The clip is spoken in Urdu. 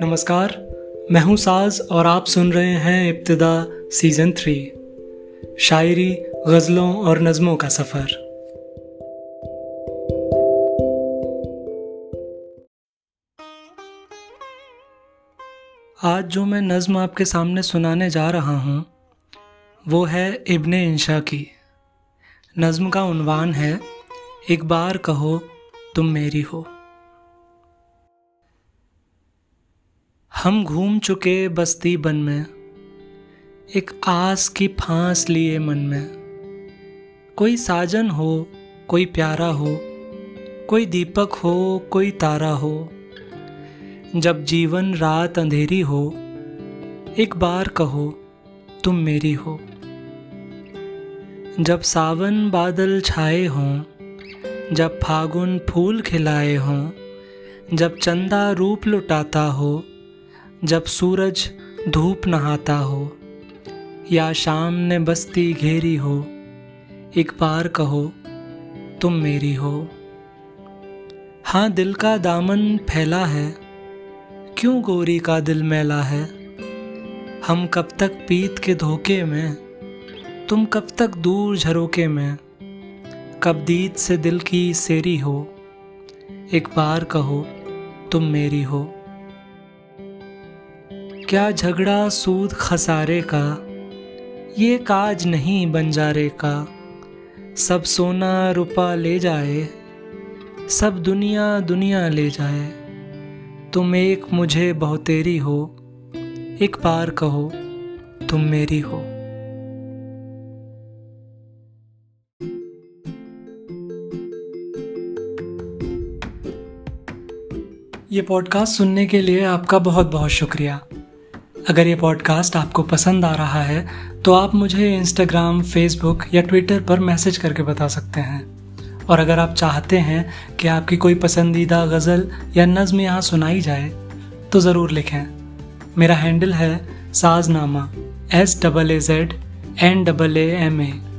نمسکار، میں ہوں ساز اور آپ سن رہے ہیں ابتدا سیزن تھری، شاعری، غزلوں اور نظموں کا سفر۔ آج جو میں نظم آپ کے سامنے سنانے جا رہا ہوں، وہ ہے ابن انشا کی۔ نظم کا عنوان ہے، ایک بار کہو تم میری ہو ہم گھوم چکے بستی بن میں، ایک آس کی پھانس لیے من میں۔ کوئی ساجن ہو، کوئی پیارا ہو، کوئی دیپک ہو، کوئی تارا ہو۔ جب جیون رات اندھیری ہو، ایک بار کہو، تم میری ہو۔ جب ساون بادل چھائے ہوں، جب پھاگن پھول کھلائے ہوں، جب چندہ روپ لٹاتا ہو جب سورج دھوپ نہاتا ہو یا شام نے بستی گھیری ہو، ایک بار کہو، تم میری ہو۔ ہاں دل کا دامن پھیلا ہے۔ کیوں گوری کا دل میلا ہے؟ ہم کب تک پیت کے دھوکے میں؟ تم کب تک دور جھروکے میں؟ کب دید سے دل کی سیری ہو؟ ایک بار کہو، تم میری ہو۔ کیا جھگڑا سود خسارے کا؟ یہ کاج نہیں بنجارے کا۔ سب سونا روپا لے جائے، سب دنیا دنیا لے جائے۔ تم ایک مجھے بہتیری ہو، ایک پار کہو، تم میری ہو۔ یہ پوڈ کاسٹ سننے کے لیے آپ کا بہت بہت شکریہ۔ اگر یہ پوڈ کاسٹ آپ کو پسند آ رہا ہے، تو آپ مجھے انسٹاگرام فیس بک یا ٹویٹر پر میسج کر کے بتا سکتے ہیں۔ اور اگر آپ چاہتے ہیں کہ آپ کی کوئی پسندیدہ غزل یا نظم یہاں سنائی جائے، تو ضرور لکھیں۔ میرا ہینڈل ہے ساز نامہ S double A Z N double A M A